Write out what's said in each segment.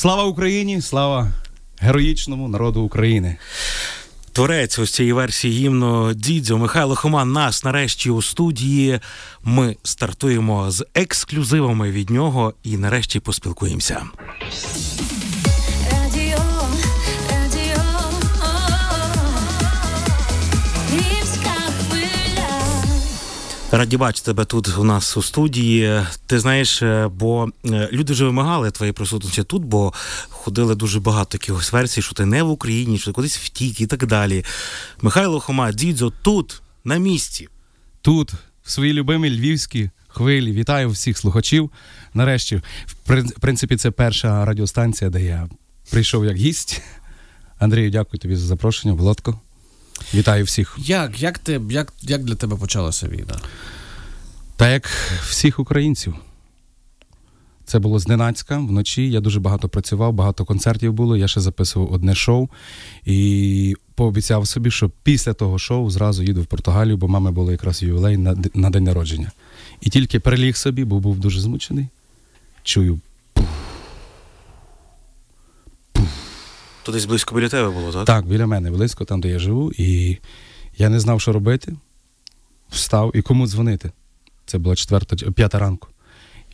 Слава Україні! Слава героїчному народу України! Творець ось цієї версії гімну Дідзьо Михайло Хоман нас нарешті у студії. Ми стартуємо з ексклюзивами від нього і нарешті поспілкуємося. Раді бачити тебе тут у нас у студії. Ти знаєш, е, бо е, люди вже вимагали твоєї присутності тут, бо ходили дуже багато якихось версій, що ти не в Україні, що ти кудись втік і так далі. Михайло Хома, Дідзьо тут, на місці. Тут, в своїй любимій львівській хвилі, вітаю всіх слухачів. Нарешті, в принципі, це перша радіостанція, де я прийшов як гість. Андрію, дякую тобі за запрошення. Володко. Вітаю всіх. Як, як, ти, як, як для тебе почалася війна? Та як всіх українців. Це було зненацька вночі. Я дуже багато працював, багато концертів було. Я ще записував одне шоу і пообіцяв собі, що після того шоу зразу їду в Португалію, бо мами було якраз ювілей на, на день народження. І тільки переліг собі, бо був дуже змучений. Чую, То десь близько біля тебе було, так? так, біля мене близько, там, де я живу, і я не знав, що робити. Встав і кому дзвонити. Це була четверта, п'ята ранку.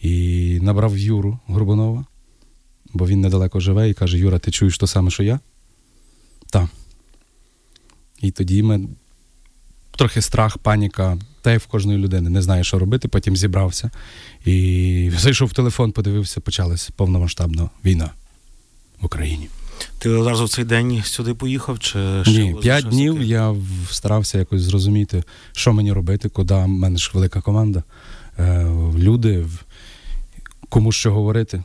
І набрав Юру Горбунова, бо він недалеко живе, і каже: Юра, ти чуєш те саме, що я? Так. І тоді ми трохи страх, паніка, та й в кожної людини не знає, що робити. Потім зібрався і зайшов в телефон, подивився, почалася повномасштабна війна в Україні. Ти одразу в цей день сюди поїхав? Чи Ні, п'ять днів я старався якось зрозуміти, що мені робити, куди в мене ж велика команда, е, люди, кому що говорити.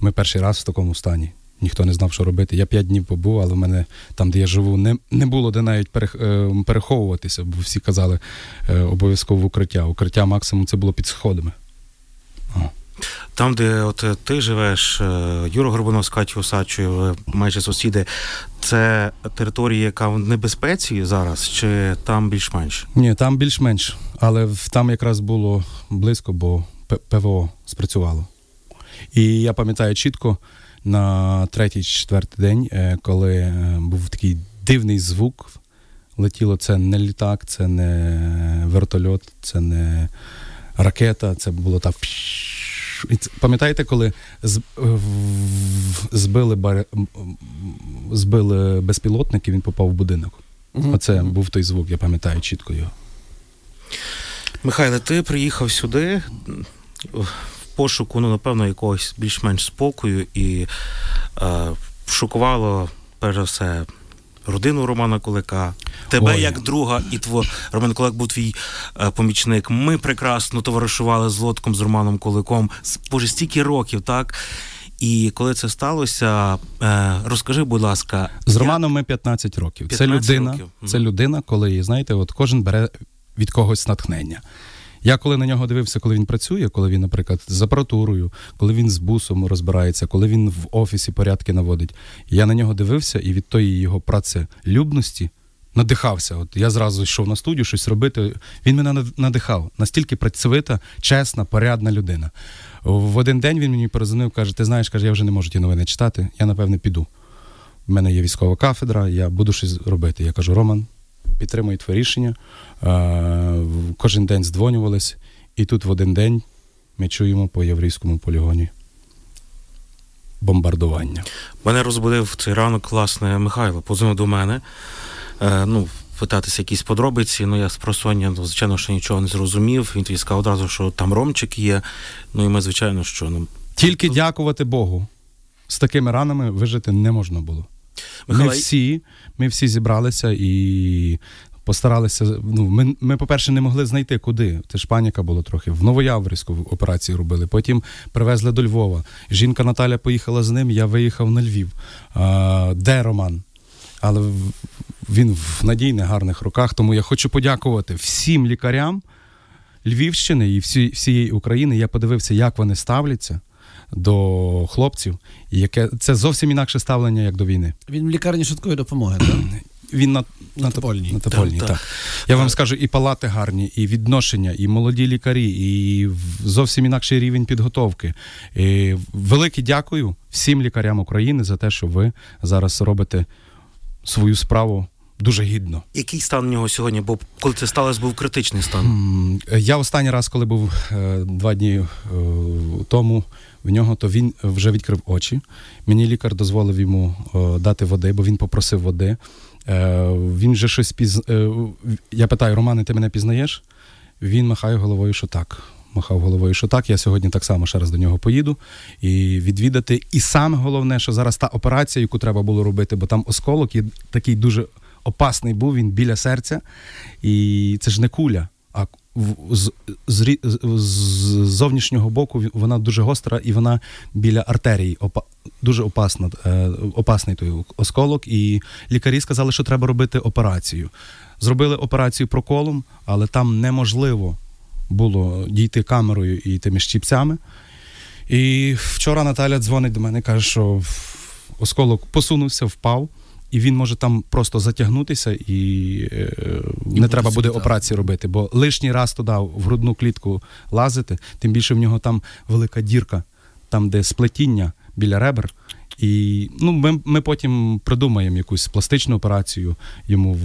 Ми перший раз в такому стані. Ніхто не знав, що робити. Я п'ять днів побув, але в мене там, де я живу, не, не було де навіть е, переховуватися, бо всі казали е, обов'язково укриття. Укриття максимум це було під сходами. Там, де от е, ти живеш, е, Юра Горбунов з Катю Осадчою, майже сусіди, це територія, яка в небезпеці зараз, чи там більш-менш? Ні, там більш-менш, але там якраз було близько, бо ПВО спрацювало. І я пам'ятаю чітко на третій чи четвертий день, е, коли е, був такий дивний звук. Летіло це не літак, це не вертольот, це не ракета, це було так. Пам'ятаєте, коли збили, бар- збили безпілотник і він попав в будинок? Оце був той звук, я пам'ятаю чітко його. Михайле, ти приїхав сюди в пошуку, ну, напевно, якогось більш-менш спокою і е, шокувало, перш за все, родину Романа Кулика, тебе Ой. як друга, і тво, Роман Кулик був твій е, помічник. Ми прекрасно товаришували з Лотком, з Романом Куликом. Боже, стільки років, так? І коли це сталося, е, розкажи, будь ласка, З як- Романом ми 15 років. це людина, років. це людина, коли, знаєте, от кожен бере від когось натхнення. Я коли на нього дивився, коли він працює, коли він, наприклад, з апаратурою, коли він з бусом розбирається, коли він в офісі порядки наводить. Я на нього дивився і від тої його працелюбності надихався. От я зразу йшов на студію щось робити. Він мене надихав. Настільки працьовита, чесна, порядна людина. В один день він мені перезвонив, каже: Ти знаєш, каже, я вже не можу ті новини читати, я напевне піду. У мене є військова кафедра, я буду щось робити. Я кажу, Роман, підтримую твоє рішення. Е, кожен день здзвонювались, і тут в один день ми чуємо по єврейському полігоні бомбардування. Мене розбудив цей ранок, власне, Михайло, подзвонив до мене. Е, ну, питатися якісь подробиці. Ну, я з просоння, ну, звичайно, що нічого не зрозумів. Він тоді сказав одразу, що там ромчик є. Ну і ми, звичайно, що ну. Тільки дякувати Богу. З такими ранами вижити не можна було. Ми всі, ми всі зібралися і постаралися. Ну, ми, ми, по-перше, не могли знайти куди. Це ж паніка було трохи. В Новояврську операцію робили. Потім привезли до Львова. Жінка Наталя поїхала з ним, я виїхав на Львів. А, де Роман? Але він в надійних, гарних руках. Тому я хочу подякувати всім лікарям Львівщини і всі, всієї України. Я подивився, як вони ставляться до хлопців, яке це зовсім інакше ставлення, як до війни. Він в лікарні швидкої допомоги, так? Він на, На Топольній. На Топольній, Так, так, так. Я вам скажу, і палати гарні, і відношення, і молоді лікарі, і зовсім інакший рівень підготовки. І велике дякую всім лікарям України за те, що ви зараз робите свою справу дуже гідно. Який стан у нього сьогодні? Бо коли це сталося, був критичний стан. Я останній раз, коли був е, два дні е, тому в нього, то він вже відкрив очі. Мені лікар дозволив йому е, дати води, бо він попросив води. Е, Він вже щось піз... е, Я питаю, Романе, ти мене пізнаєш? Він махає головою, що так. Махав головою, що так. Я сьогодні так само ще раз до нього поїду і відвідати. І саме головне, що зараз та операція, яку треба було робити, бо там осколок і такий дуже опасний був, він біля серця. І це ж не куля, а з, з, з, зовнішнього боку вона дуже гостра і вона біля артерії. Опа, дуже опасна, е, опасний той осколок. І лікарі сказали, що треба робити операцію. Зробили операцію проколом, але там неможливо було дійти камерою і тими щіпцями. І вчора Наталя дзвонить до мене і каже, що осколок посунувся, впав, і він може там просто затягнутися, і е, не треба буде операції робити. Бо лишній раз туди в грудну клітку лазити, тим більше в нього там велика дірка, там, де сплетіння біля ребер. І ну, ми, ми потім придумаємо якусь пластичну операцію, йому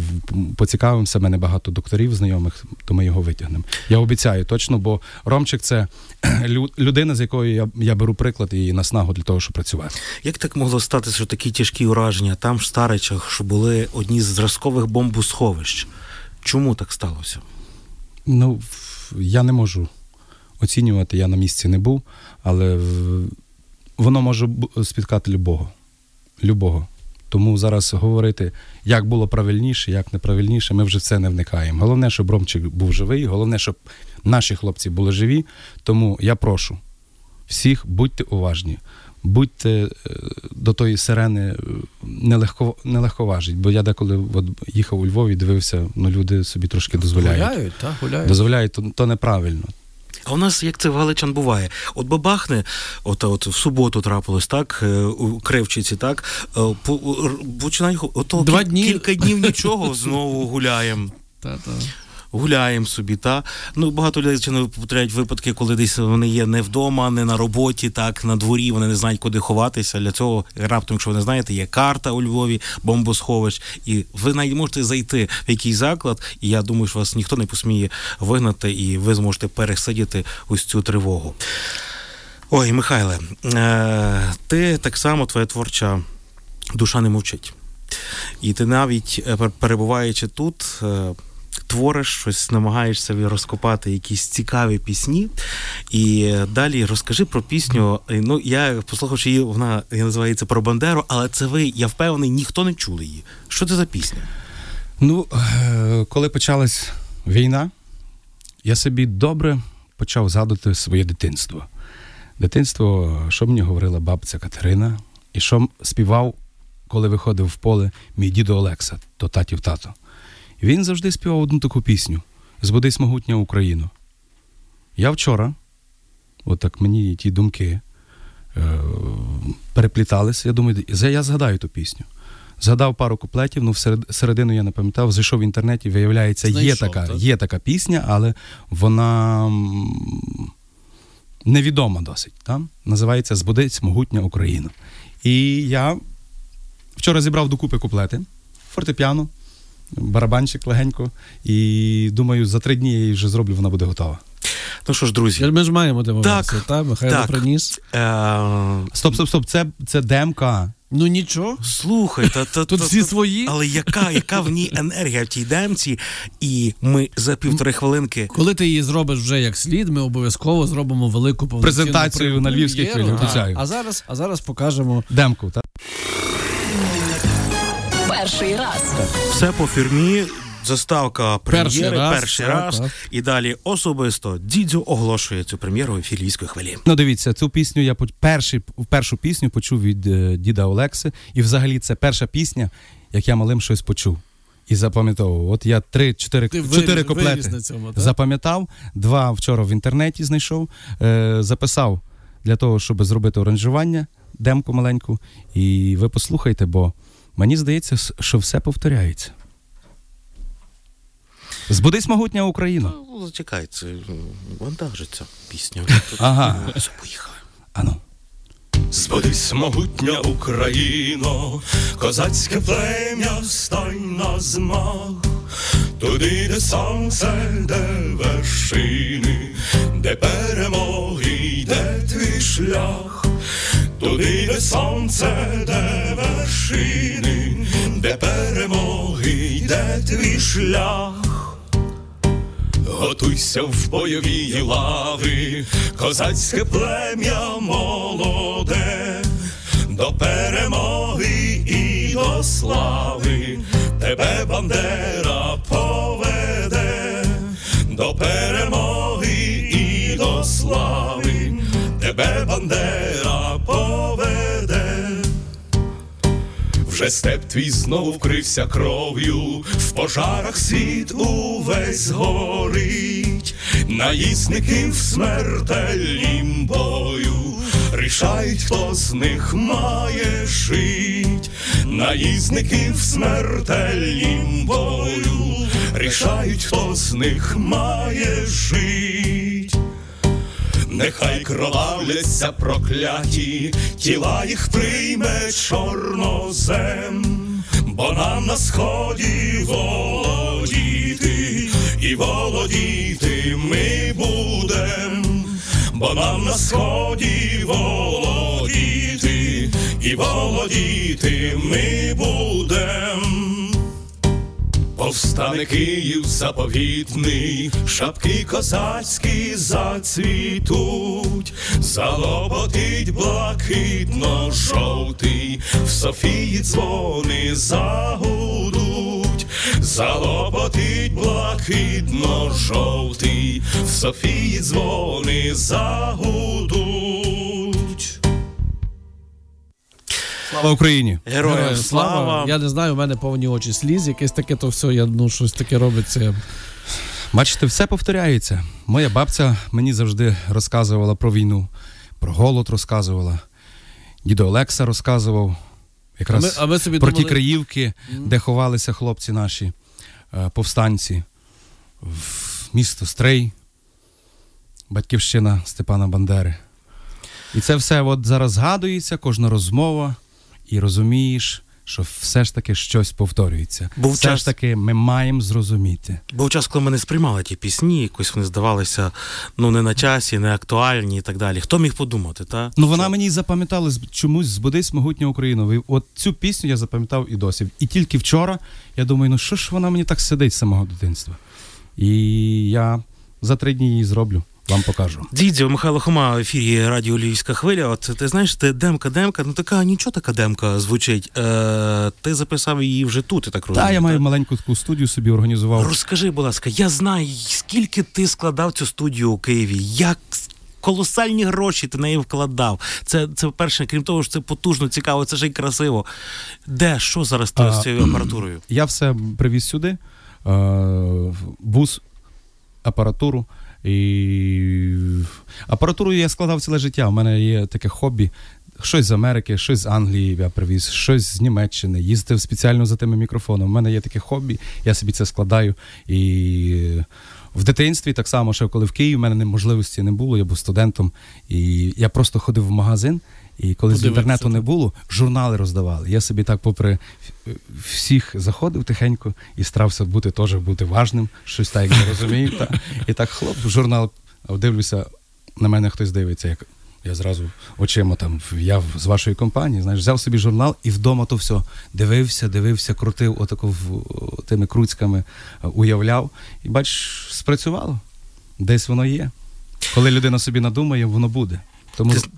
поцікавимося. мене багато докторів знайомих, то ми його витягнемо. Я обіцяю точно, бо Ромчик це людина, з якої я, я беру приклад і наснагу для того, щоб працювати. Як так могло статися, що такі тяжкі ураження там в Старичах, що були одні з зразкових бомбосховищ? Чому так сталося? Ну, я не можу оцінювати, я на місці не був, але воно може спіткати любого. любого. Тому зараз говорити, як було правильніше, як неправильніше, ми вже в це не вникаємо. Головне, щоб Ромчик був живий, головне, щоб наші хлопці були живі. Тому я прошу всіх, будьте уважні, будьте е, до тої сирени е, нелегко, нелегковажіть. Бо я деколи от, їхав у Львові, дивився, ну люди собі трошки дозволяють. Гуляють, так, гуляють. Дозволяють, то, то неправильно. А у нас як це в Галичан буває? От бабахне, от, от в суботу трапилось, так, е, у Кривчиці, так, е, по- починає ото Два кіль- дні. кілька днів нічого, знову гуляємо. Та, та. Гуляємо собі, та ну багато людей звичайно потрапляють випадки, коли десь вони є не вдома, не на роботі, так на дворі. Вони не знають, куди ховатися. Для цього раптом, якщо ви не знаєте, є карта у Львові, бомбосховищ, і ви навіть можете зайти в якийсь заклад. І я думаю, що вас ніхто не посміє вигнати, і ви зможете пересидіти ось цю тривогу. Ой, Михайле, е, ти так само твоя творча душа не мовчить. І ти навіть е, перебуваючи тут, е, твориш щось, намагаєшся розкопати якісь цікаві пісні. І далі розкажи про пісню. Ну, я послухавши її, вона називається про Бандеру, але це ви, я впевнений, ніхто не чули її. Що це за пісня? Ну, е, коли почалась війна, я собі добре почав згадувати своє дитинство. Дитинство, що мені говорила бабця Катерина, і що співав, коли виходив в поле мій дідо Олекса, то татів тато. Він завжди співав одну таку пісню Збудись могутня Україну. Я вчора, отак мені ті думки е, перепліталися. Я думаю, я згадаю ту пісню. Згадав пару куплетів, ну всеред, середину я не пам'ятав. Зайшов в інтернеті, виявляється, є така, так? є така пісня, але вона невідома досить. Там називається Збудець могутня Україна. І я вчора зібрав докупи куплети, фортепіано, барабанчик легенько, і думаю, за три дні я її вже зроблю, вона буде готова. Ну що ж, друзі, Ми ж маємо демоверсію, Так, так? Михайло так. приніс. е, Стоп, стоп, стоп, це, це демка. Ну нічого. слухай, та, та, Тут та- всі та- свої. Але яка, яка в ній енергія в тій демці? І ми за півтори хвилинки Коли ти її зробиш вже як слід, ми обов'язково зробимо велику Презентацію на Львівській хвилі, обіцяю. А зараз, а зараз покажемо. Демку, так? Перший раз. Все по фірмі. Заставка Перший прем'єри, раз, перший так, раз. так. І далі особисто Дідзю оголошує цю прем'єру в ефірі хвилі. Ну, дивіться, цю пісню я перший, першу пісню почув від е, діда Олекси. І взагалі це перша пісня, як я малим щось почув. І запам'ятовував. От я три-чотири Ти чотири куплети на цьому, так? запам'ятав, два вчора в інтернеті знайшов, е, записав для того, щоб зробити оранжування, демку маленьку. І ви послухайте, бо Мені здається, що все повторяється. Збудись могутня Україна. Ну, зачекай, це вантажиться пісня. Ага. Поїхали. Ану. Збудись, могутня Україно, козацьке плем'я стань на змах, туди, де сонце, де вершини, де перемоги йде твій шлях, туди, де сонце, де вершини, де перемоги йде твій шлях. Готуйся в бойові лави, козацьке плем'я молоде, до перемоги і до слави, Вже степ твій знову вкрився кров'ю, в пожарах світ увесь горить, наїзників в смертельнім бою, рішають, хто з них має жить, наїзників в смертельнім бою, рішають, хто з них має жить. Нехай кровавляться прокляті, тіла їх прийме чорнозем, бо нам на сході володіти, і володіти ми будем, бо нам на сході володіти, і володіти ми будем. Повстане Київ заповітний, шапки козацькі зацвітуть, залоботить блакитно-жовтий, в Софії дзвони загудуть, залоботить блакитно-жовтий, в Софії дзвони загудуть. Слава Україні! Героям Героям слава. Я не знаю, у мене повні очі сліз, якесь таке то все, я ну щось таке робиться. Бачите, все повторяється. Моя бабця мені завжди розказувала про війну, про голод розказувала. Дідо Олекса розказував якраз А ми- а ми собі про ті краївки, де ховалися хлопці наші, е, повстанці, в місто Стрий, батьківщина Степана Бандери. І це все от зараз згадується, кожна розмова, і розумієш, що все ж таки щось повторюється. Був все час- ж таки ми маємо зрозуміти. Був час, коли ми не сприймали ті пісні, якось вони здавалися ну не на часі, не актуальні і так далі. Хто міг подумати, та? Ну вона мені запам'яталась чомусь збудись могутня Україна. От цю пісню я запам'ятав і досі. І тільки вчора я думаю, ну що ж вона мені так сидить з самого дитинства. І я за три дні її зроблю, вам покажу. Дідзьо, Михайло Хома в ефірі Радіо Львівська хвиля. От ти знаєш, ти демка, демка, ну така нічого така демка звучить. Е, ти записав її вже тут, я так розумію. Та я маю так? маленьку таку студію собі організував. Розкажи, будь ласка, я знаю, скільки ти складав цю студію у Києві, як колосальні гроші ти неї вкладав. Це, це перше, крім того, що це потужно, цікаво, це ж і красиво. Де, що зараз ти А, з цією апаратурою? Я все привіз сюди, е, бус, апаратуру. І апаратуру я складав ціле життя. У мене є таке хобі. Щось з Америки, щось з Англії я привіз, щось з Німеччини, їздив спеціально за тими мікрофоном. У мене є таке хобі, я собі це складаю. І в дитинстві, так само, ще коли в Києві, в мене можливості не було, я був студентом. І я просто ходив в магазин, і коли з інтернету не було, журнали роздавали. Я собі так, попри всіх заходив тихенько і старався бути теж бути важним, щось так, як я розумію. Та. І так хлоп, журнал, дивлюся, на мене хтось дивиться, як я зразу очима там, я з вашої компанії, знаєш, взяв собі журнал і вдома то все дивився, дивився, крутив отако в, тими круцьками, е, уявляв. І бач, спрацювало. Десь воно є. Коли людина собі надумає, воно буде. Тому Ти-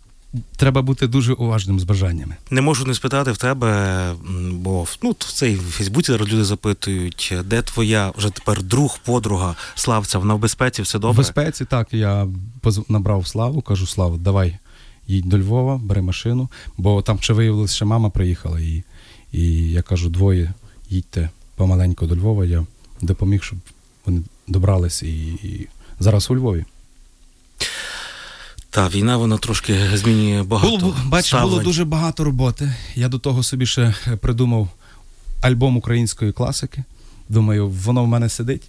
треба бути дуже уважним з бажаннями. Не можу не спитати в тебе, бо ну, в цей Фейсбуці зараз люди запитують, де твоя вже тепер друг, подруга Славця, вона в безпеці, все В добре? безпеці так я набрав славу, кажу, Слава, давай їдь до Львова, бери машину, бо там ще виявилося, що мама приїхала, і, і я кажу, двоє їдьте помаленьку до Львова, я допоміг, щоб вони добрались і, і зараз у Львові. Та війна вона трошки змінює багато. Було, бач, було дуже багато роботи. Я до того собі ще е, придумав альбом української класики. Думаю, воно в мене сидить.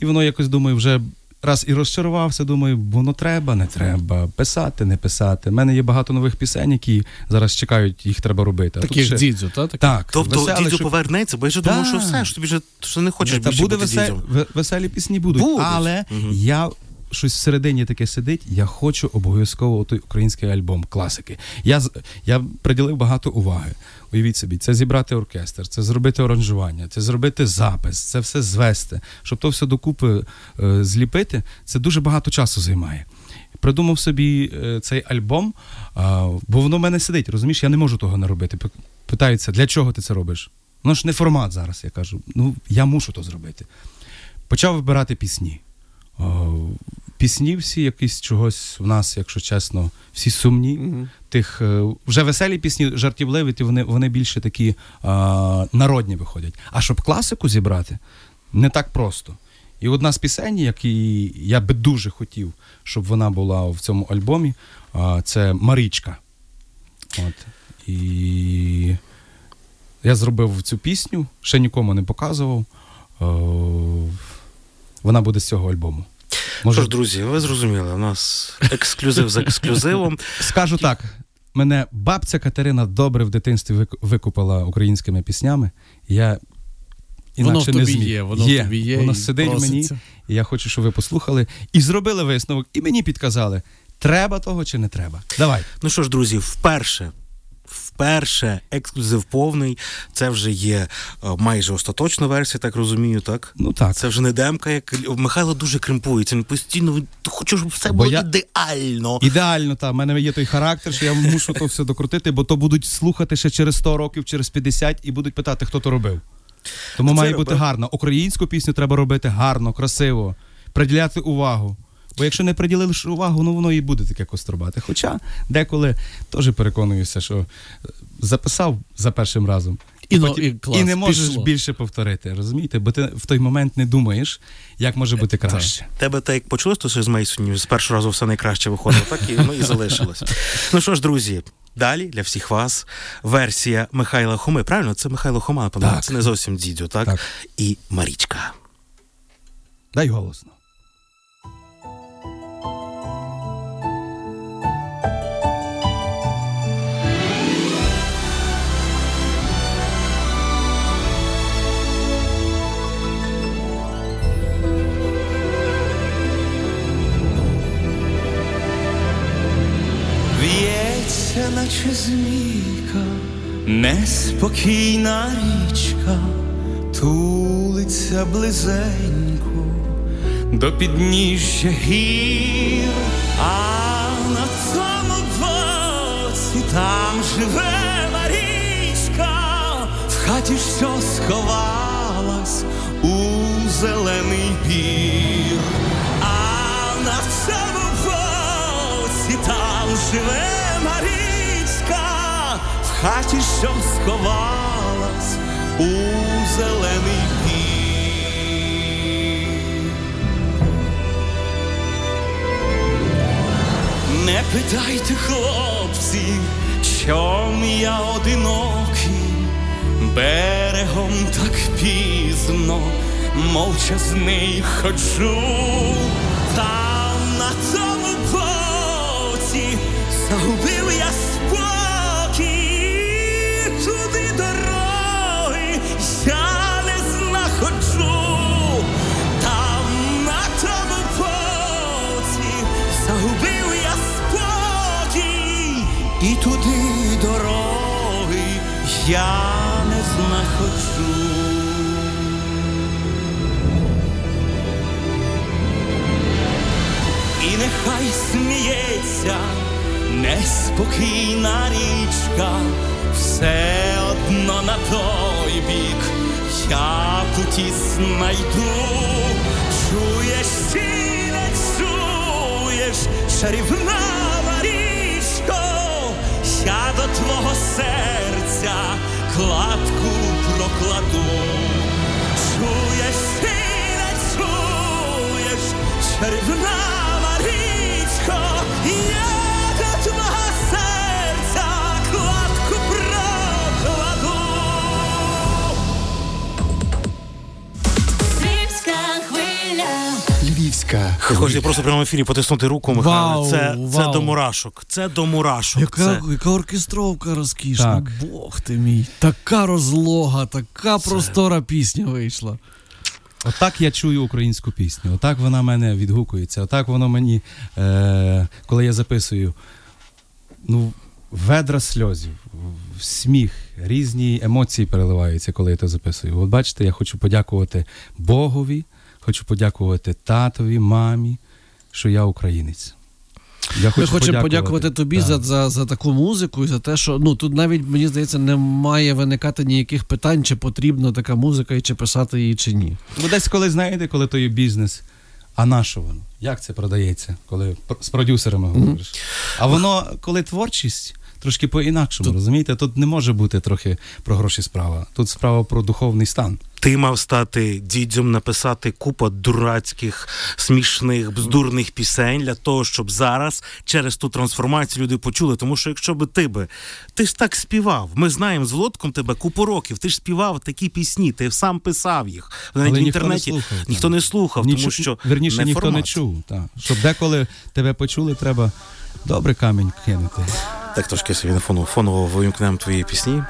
І воно якось думаю, вже раз і розчарувався, думаю, воно треба, не треба, писати, не писати. У мене є багато нових пісень, які зараз чекають, їх треба робити. Таких ще- дідзю, та? Таких? Так, Тобто веселих, дідзю щоб- повернеться, бо я ж думав, що все, що тобі вже що не хочеш Та більше буде бути весе... дідзем. веселі пісні будуть, Будуть. але Мгм. я щось всередині таке сидить. Я хочу обов'язково той український альбом класики. Я я приділив багато уваги. Уявіть собі, це зібрати оркестр, це зробити оранжування, це зробити запис, це все звести, щоб то все докупи е, зліпити. Це дуже багато часу займає. Придумав собі е, цей альбом, бо воно в мене сидить. Розумієш, я не можу того не робити. Питаються, для чого ти це робиш? Воно ж не формат зараз. Я кажу, ну я мушу то зробити. Почав вибирати пісні. Пісні всі якісь чогось в нас, якщо чесно, всі сумні. Тих е, вже веселі пісні, жартівливі, ті вони, вони більше такі а, народні виходять. А щоб класику зібрати, не так просто. І одна з пісень, які я би дуже хотів, щоб вона була в цьому альбомі, а, це Марічка. От. І я зробив цю пісню, ще нікому не показував. О, вона буде з цього альбому. Може, Тож, друзі, ви зрозуміли, у нас ексклюзив за ексклюзивом. скажу так: мене бабця Катерина добре в дитинстві викупила українськими піснями. Я Воно інакше в не тобі зміг. є, воно в тобі є Воно сидить в мені. І я хочу, щоб ви послухали. І зробили висновок, і мені підказали, треба того чи не треба. Давай. Ну що ж, друзі, вперше. Вперше ексклюзив повний. Це вже є е, майже остаточна версія, так розумію, так? Ну так. Це вже не демка, як Михайло дуже кримпується. Він постійно хоче, щоб все Бо було я- ідеально. Ідеально, так. У мене є той характер, що я мушу то все докрутити, бо то будуть слухати ще через 100 років, через 50 і будуть питати, хто то робив. Тому А це має бути робив? гарно. Українську пісню треба робити гарно, красиво, приділяти увагу. Бо якщо не приділиш увагу, ну воно і буде таке кострубате. Хоча деколи теж переконуюся, що е, записав за першим разом. І потім- і клас, і не можеш пішло. більше повторити, розумієте? Бо ти в той момент не думаєш, як може бути краще. Тебе так як то що з Мейсонів з першого разу все найкраще виходило, так і, ну, і залишилось. Ну що ж, друзі. Далі для всіх вас версія Михайла Хоми. Правильно, це Михайло Хома, напевно, це не зовсім дідьо, так? Так. І Марічка. Дай голосно. Наче змійка, неспокійна річка, тулиться близенько до підніжжя гір, а на тому боці там живе Марічка, в хаті, що сховалась у зелений бір. А на цьому боці там живе Марічка, хаті, що сховалась у зелений бір. Не питайте, хлопці, чом я одинокий, берегом так пізно, мовчазний ходжу, там я не знаходжу. І нехай сміється неспокійна річка, все одно на той бік я путі знайду. Чуєш чи не чуєш, чарівна Марічко, я до твого серця ťa klapku prokladú. Čuješ, syne, čuješ, červená Maríčko, ja Львівська Ти хочеш просто в прямому ефірі потиснути руку, Михайло. Вау, це, це до мурашок. Це до мурашок. Яка, Це... яка оркестровка розкішна. Так. Бог ти мій. Така розлога, така простора пісня вийшла. Отак я чую українську пісню. Отак вона мене відгукується. Отак воно мені, е, коли я записую, ну, ведра сльозів, сміх, різні емоції переливаються, коли я це записую. От бачите, я хочу подякувати Богові, хочу подякувати татові, мамі, що я українець. Я Ми хочемо подякувати тобі Так. за, за, за таку музику і за те, що ну тут навіть мені здається не має виникати ніяких питань, чи потрібна така музика, і чи писати її, чи ні. Бо десь коли знаєте, коли то є бізнес, а на що воно? Як це продається, коли з продюсерами говориш? А воно, коли творчість, трошки по-інакшому, розумієте? Тут не може бути трохи про гроші справа. Тут справа про духовний стан. Ти мав стати дідьом, написати купа дурацьких, смішних, бздурних пісень для того, щоб зараз через ту трансформацію люди почули. Тому що якщо би ти би ти ж так співав, ми знаємо з Володком тебе купу років. Ти ж співав такі пісні, ти сам писав їх. Навіть Але в ніхто не інтернеті слухав, ніхто не слухав, тому що Верніше, не ніхто формат. не чув. Так. Щоб деколи тебе почули, треба добрий камінь кинути. Так, трошки собі на фону фоново вимкнемо твої пісні.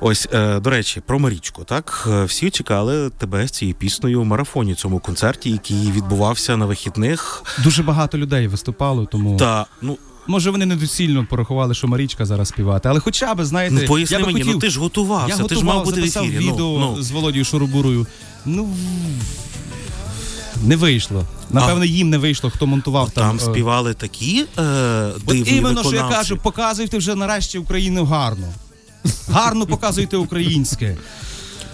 Ось, е, до речі, про Марічку. Так, Е, всі чекали тебе з цією піснею в марафоні, цьому концерті, який відбувався на вихідних. Дуже багато людей виступало, тому Та ну може вони недоцільно порахували, що Марічка зараз співати. Але хоча б, знаєте, Ну, поясни я би мені, хотів, ну ти ж готувався, я ти готував, ж мав бути в записав ефірі. відео ну, ну. з Володією Шурубурою. Ну не вийшло. Напевно, їм не вийшло, хто монтував Там е, співали такі е, От дивні іменно, що я виконавці. кажу, показуйте вже нарешті Україну гарно. Гарно показуйте українське.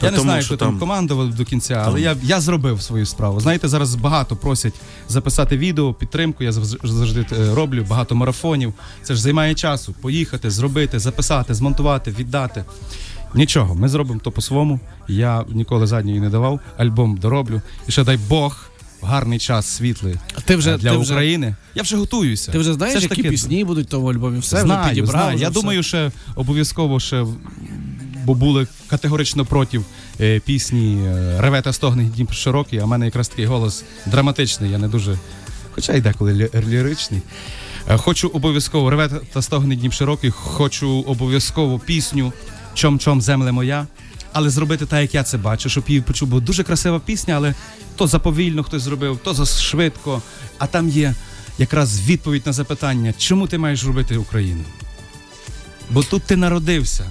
Я не тому знаю, що хто там там- командував до кінця, але я, я зробив свою справу. Знаєте, зараз багато просять записати відео, підтримку. Я завж- завжди е, роблю багато марафонів. Це ж займає часу. Поїхати, зробити, записати, змонтувати, віддати. Нічого, ми зробимо то по-своєму. Я ніколи задньої не давав. Альбом дороблю. І ще дай Бог, гарний час світлий ти вже е, для ти вже, України. Я вже готуюся. ти вже знаєш, ж які таке- пісні будуть в тому альбомі? Все знаю, вже підібрав. знаю. вже Я все. думаю, ще обов'язково ще, бо були категорично проти е, пісні е, Реве та стогне Дніп широкий, а в мене якраз такий голос драматичний, я не дуже. Хоча й деколи лі- ліричний. Е, Хочу обов'язково Реве та стогне Дніп широкий, хочу обов'язково пісню Чом-чом земле моя. Але зробити так, як я це бачу, щоб її почув, бо дуже красива пісня, але то заповільно хтось зробив, то зашвидко. А там є якраз відповідь на запитання, чому ти маєш робити Україну? Бо тут ти народився.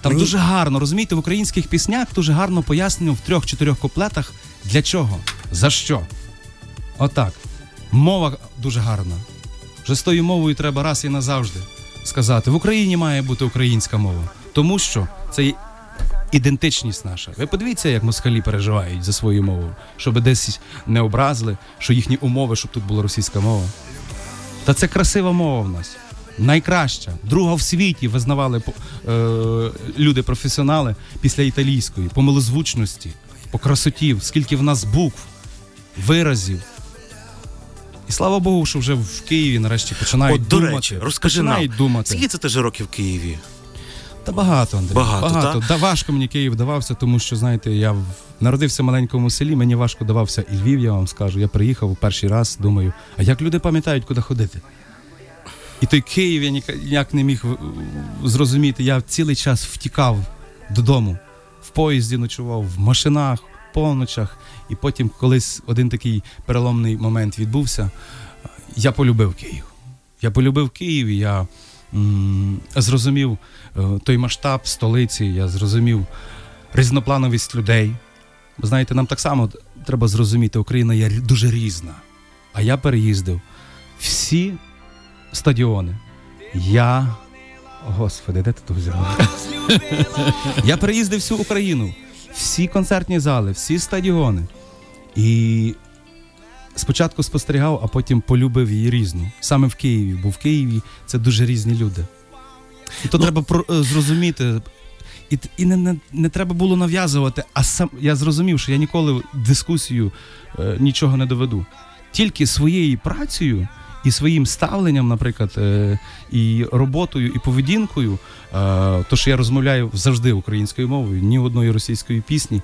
Там Мені- дуже гарно, розумієте, в українських піснях дуже гарно пояснено в трьох-чотирьох куплетах для чого, за що. Отак. Мова дуже гарна. Вже з тою мовою треба раз і назавжди сказати: в Україні має бути українська мова, тому що це ідентичність наша. Ви подивіться, як москалі переживають за свою мову, щоб десь не образили, що їхні умови, щоб тут була російська мова. Та це красива мова в нас. Найкраща. Друга в світі визнавали е, люди-професіонали після італійської, по милозвучності, по красоті, скільки в нас букв, виразів. І слава Богу, що вже в Києві нарешті починають От, до думати. речі, розкажи нам, думати. Скільки це ти вже років в Києві? Та багато, Андрій. Багато, Да, важко мені Київ давався, тому що, знаєте, я народився в маленькому селі, мені важко давався і Львів, я вам скажу. Я приїхав у перший раз, думаю, а як люди пам'ятають, куди ходити? І той Київ я ніяк- не міг зрозуміти. Я цілий час втікав додому, в поїзді ночував, в машинах, по ночах. І потім, колись один такий переломний момент відбувся, я полюбив Київ. Я полюбив Київ, і я зрозумів е, той масштаб столиці, я зрозумів різноплановість людей. Бо знаєте, нам так само треба зрозуміти, Україна є дуже різна. А я переїздив всі стадіони. Я. Господи, де ти тут взяв? я переїздив всю Україну, всі концертні зали, всі стадіони. І спочатку спостерігав, а потім полюбив її різну. Саме в Києві, бо в Києві це дуже різні люди. І то треба про, е, зрозуміти. І, і не, не, не треба було нав'язувати, а сам я зрозумів, що я ніколи дискусію е, нічого не доведу. Тільки своєю працею і своїм ставленням, наприклад, е, і роботою, і поведінкою, е, то що я розмовляю завжди українською мовою, ні одної російської пісні.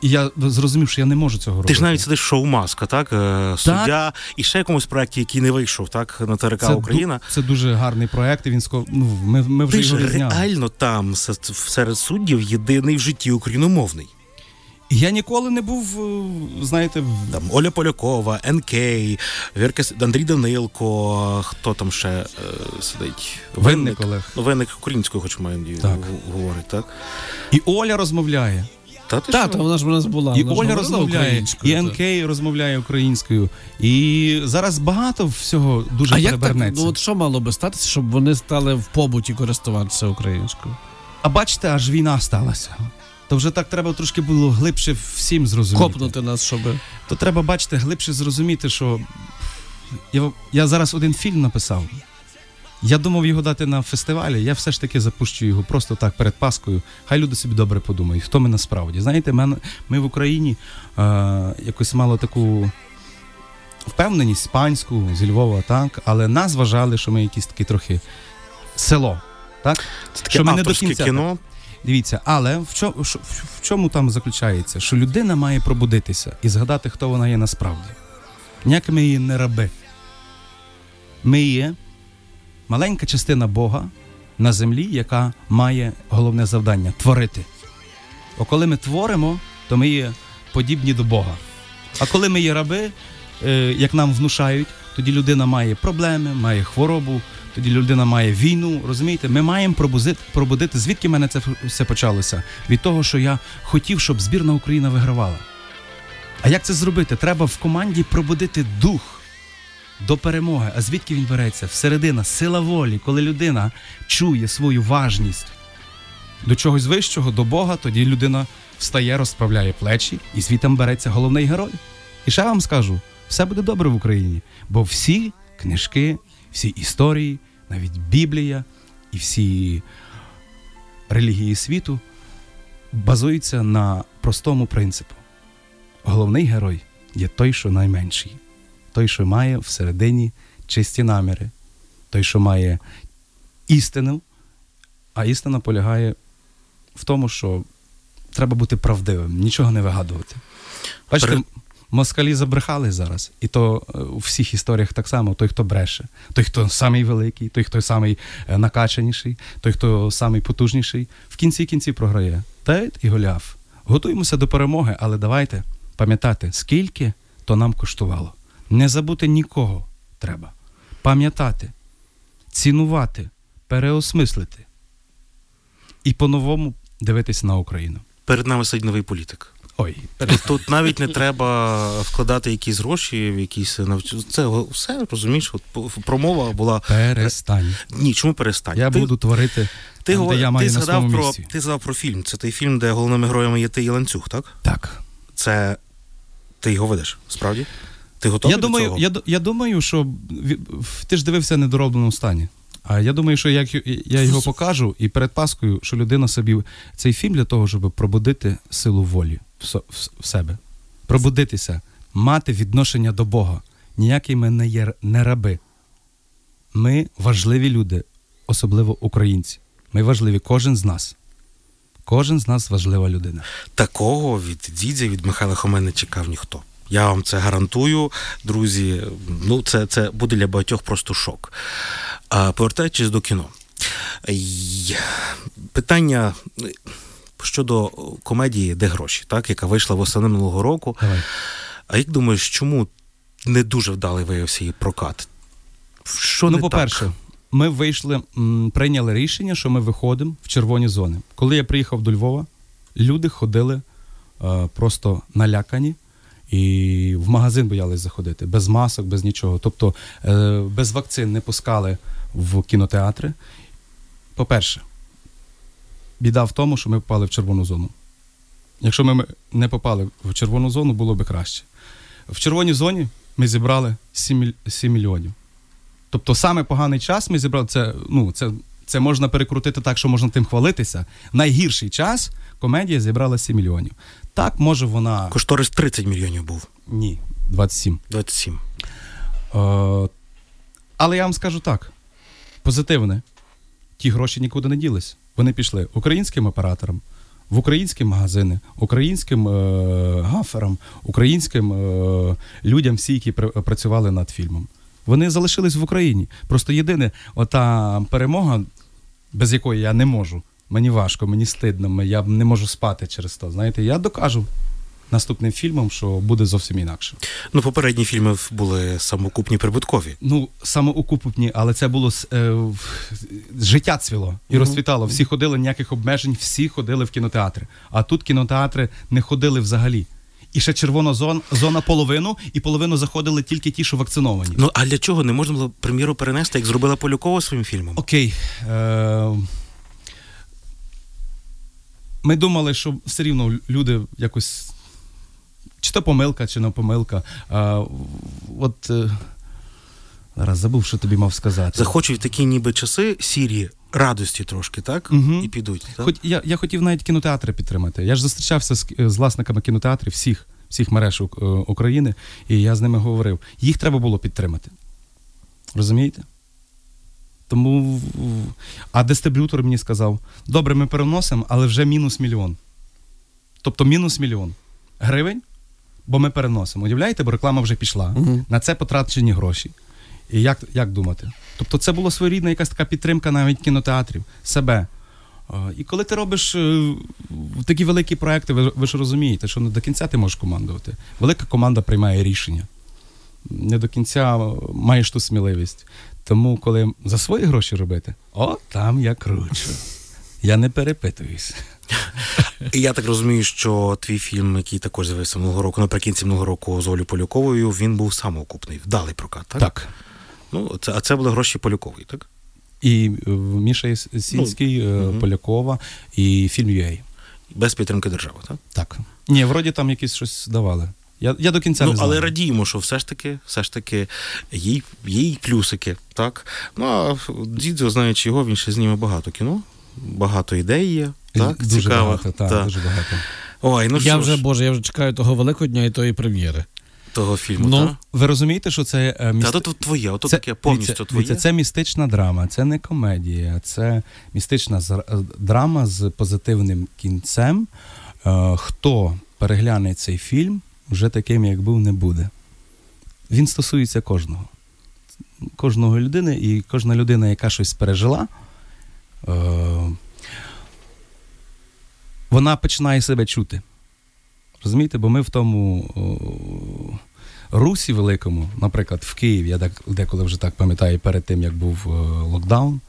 І я зрозумів, що я не можу цього робити. Ти ж навіть сидиш шоу маска, так? Е, Суддя і ще якомусь проєкті, який не вийшов, так? На ТРК це, Україна. ду- це дуже гарний проект. І він ско... ну, ми, ми вже Ти його відзняли. реально там серед суддів єдиний в житті україномовний. Я ніколи не був, е, знаєте, Там Оля Полякова, НК, Вірка Андрій Данилко, хто там ще е, сидить? Винник Олег. Ну, винник українською, хоч має Так. говорить, так? І Оля розмовляє. Та ти Та, що? то вона ж в нас була. І вона ж Оля говорила розмовляє, українською, і та. НК розмовляє українською. І зараз багато всього дуже А як так? Ну от що мало би статися, щоб вони стали в побуті користуватися українською? А бачите, аж війна сталася. То вже так треба трошки було глибше всім зрозуміти. Копнути нас, щоб. То треба, бачите, глибше зрозуміти, що я, я зараз один фільм написав. Я думав його дати на фестивалі, я все ж таки запущу його просто так перед Паскою. Хай люди собі добре подумають, хто ми насправді. Знаєте, ми в Україні е, якось мало таку впевненість панську зі Львова, так, але нас вважали, що ми якісь такі трохи село. Так? Це таке що ми не до кінця кіно. Дивіться, але в чому, в чому там заключається? Що людина має пробудитися і згадати, хто вона є насправді. Ніякі ми її не раби. Ми є маленька частина Бога на землі, яка має головне завдання творити. Бо коли ми творимо, то ми є подібні до Бога. А коли ми є раби, е, як нам внушають, тоді людина має проблеми, має хворобу, тоді людина має війну. Розумієте, ми маємо пробудити, пробудити. Звідки мене це все почалося? Від того, що я хотів, щоб збірна Україна вигравала. А як це зробити? Треба в команді пробудити дух до перемоги. А звідки він береться? Всередина, сила волі, коли людина чує свою важність до чогось вищого, до Бога, тоді людина встає, розправляє плечі, і звідти береться головний герой. І ще вам скажу: все буде добре в Україні, бо всі книжки, всі історії, навіть Біблія і всі релігії світу базуються на простому принципу. Головний герой є той, що найменший, той, що має всередині чисті наміри, той, що має істину, а істина полягає в тому, що треба бути правдивим, нічого не вигадувати. Бачите, При- москалі забрехали зараз, і то е, у всіх історіях так само: той, хто бреше, той, хто самий великий, той, хто самий е, накачаніший, той, хто самий потужніший, в кінці кінці програє. Давид і Голіаф. Готуємося до перемоги, але давайте пам'ятати, скільки то нам коштувало. Не забути нікого треба. Пам'ятати, цінувати, переосмислити і по-новому дивитися на Україну. Перед нами сидить новий політик. Ой, Тут, тут навіть не треба вкладати якісь гроші в якісь навч... Це все розумієш. От промова була перестань. ні, чому перестань. Я ти, буду творити ти, там, де я маю ти на згадав про місці. ти згадав про фільм. Це той фільм, де головними героями є ти і ланцюг, так? Так. Це ти його ведеш, справді? Ти готовий Я до думаю, цього? я, я думаю, що ти ж дивився в недоробленому стані. А я думаю, що як я його покажу, і перед Паскою, що людина собі цей фільм для того, щоб пробудити силу волі в, себе, пробудитися, мати відношення до Бога. Ніякий ми не є не раби. Ми важливі люди, особливо українці. Ми важливі, кожен з нас. Кожен з нас важлива людина. Такого від дідзя, від Михайла Хомен не чекав ніхто. Я вам це гарантую, друзі. Ну, це, це буде для багатьох просто шок. А повертаючись до кіно. Питання е, щодо комедії Де гроші, так, яка вийшла восени минулого року. Давай. А як думаєш, чому не дуже вдалий виявився її прокат? Що ну, не по-перше, так? ми вийшли, м, прийняли рішення, що ми виходимо в червоні зони. Коли я приїхав до Львова, люди ходили е, просто налякані. І в магазин боялись заходити без масок, без нічого. Тобто е, без вакцин не пускали в кінотеатри. По-перше, біда в тому, що ми попали в червону зону. Якщо ми не попали в червону зону, було би краще. В червоній зоні ми зібрали 7, 7 мільйонів. Тобто, саме поганий час ми зібрали. Це, ну, це, це можна перекрутити так, що можна тим хвалитися. Найгірший час комедія зібрала 7 мільйонів. Так, може вона. Кошторис 30 мільйонів був. Ні, 27. 27. Е, але я вам скажу так: позитивне. Ті гроші нікуди не ділись. Вони пішли українським операторам, в українські магазини, українським е, гаферам, українським е, людям, всі, які пр- працювали над фільмом. Вони залишились в Україні. Просто єдине, ота перемога, без якої я не можу. Мені важко, мені стидно, я не можу спати через то. Знаєте, я докажу наступним фільмом, що буде зовсім інакше. Ну, попередні фільми були самокупні прибуткові. Ну, саме укупні, але це було е, в- життя цвіло і розцвітало. Всі ходили, ніяких обмежень, всі ходили в кінотеатри. А тут кінотеатри не ходили взагалі. І ще червона зона, зона половину, і половину заходили тільки ті, що вакциновані. Ну а для чого не можна було прем'єру перенести, як зробила Полякова своїм фільмом? Окей. Е- ми думали, що все рівно люди якось. Чи то помилка, чи не помилка. А, от. Зараз забув, що тобі мав сказати. Захочуть такі ніби часи сірі радості трошки, так? Мгм. І підуть. Так? Хоч я, я хотів навіть кінотеатри підтримати. Я ж зустрічався з, з власниками кінотеатрів всіх, всіх мереж е, України, і я з ними говорив. Їх треба було підтримати. Розумієте? Тому. А дистриб'ютор мені сказав: добре, ми переносимо, але вже мінус мільйон. Тобто мінус мільйон гривень, бо ми переносимо. Уявляєте, бо реклама вже пішла. Мгм. На це потрачені гроші. І як, як думати? Тобто це була своєрідна якась така підтримка навіть кінотеатрів, себе. І коли ти робиш е, такі великі проекти, ви, ви ж розумієте, що не до кінця ти можеш командувати. Велика команда приймає рішення. Не до кінця е, маєш ту сміливість. Тому, коли за свої гроші робити, о, там я кручу. Я не перепитуюсь. І я так розумію, що твій фільм, який також з'явився минулого року, наприкінці минулого року з Олею Поляковою, він був самоокупний, вдалий прокат, так? Так. Ну, це, а це були гроші Полякової, так? І е, Міша Сінський, е. Полякова і фільм UA. Без підтримки держави, так? Так. Ні, вроді там якісь щось давали. Я, я до кінця ну, не знаю. але радіємо, що все ж таки, все ж таки є, й- плюсики, так? Ну, а Дідзо, знаючи його, він ще зніме багато кіно, багато ідей є, так? дуже Цікавих. багато, так, Так. дуже багато. Ой, ну я що вже, ж, боже, я вже чекаю того Великодня і тої прем'єри. Того фільму, Ну, так? Ви розумієте, що це е, міст... Та то твоє, ото це, таке повністю дивіться, твоє. дивіться, це містична драма, це не комедія, це містична е, драма з позитивним кінцем. Е, хто перегляне цей фільм, вже таким, як був, не буде. Він стосується кожного. Кожного людини, і кожна людина, яка щось пережила, е, вона починає себе чути. Розумієте, бо ми в тому о, Русі великому, наприклад, в Києві, я деколи вже так пам'ятаю, перед тим як був е, локдаун,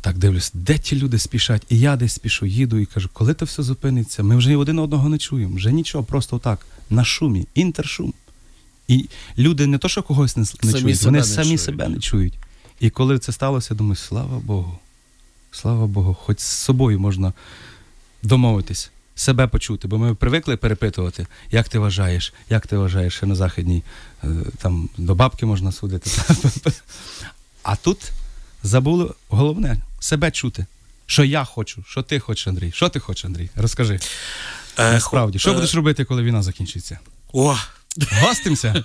так дивлюсь, де ті люди спішать, і я десь спішу, їду і кажу, коли то все зупиниться? Ми вже один одного не чуємо, вже нічого, просто так, на шумі, інтершум. І люди не то, що когось не, не Самі чують, вони не самі чують. себе не чують. І коли це сталося, я думаю, слава Богу, слава Богу, хоч з собою можна домовитись, себе почути, бо ми привикли перепитувати, як ти вважаєш, як ти вважаєш, ще на західній, е, там до бабки можна судити. А тут забули головне себе чути. Що я хочу, що ти хочеш, Андрій? Що ти хочеш, Андрій? Розкажи. Е, Насправді, що е, будеш робити, коли війна закінчиться? О, Гостимся?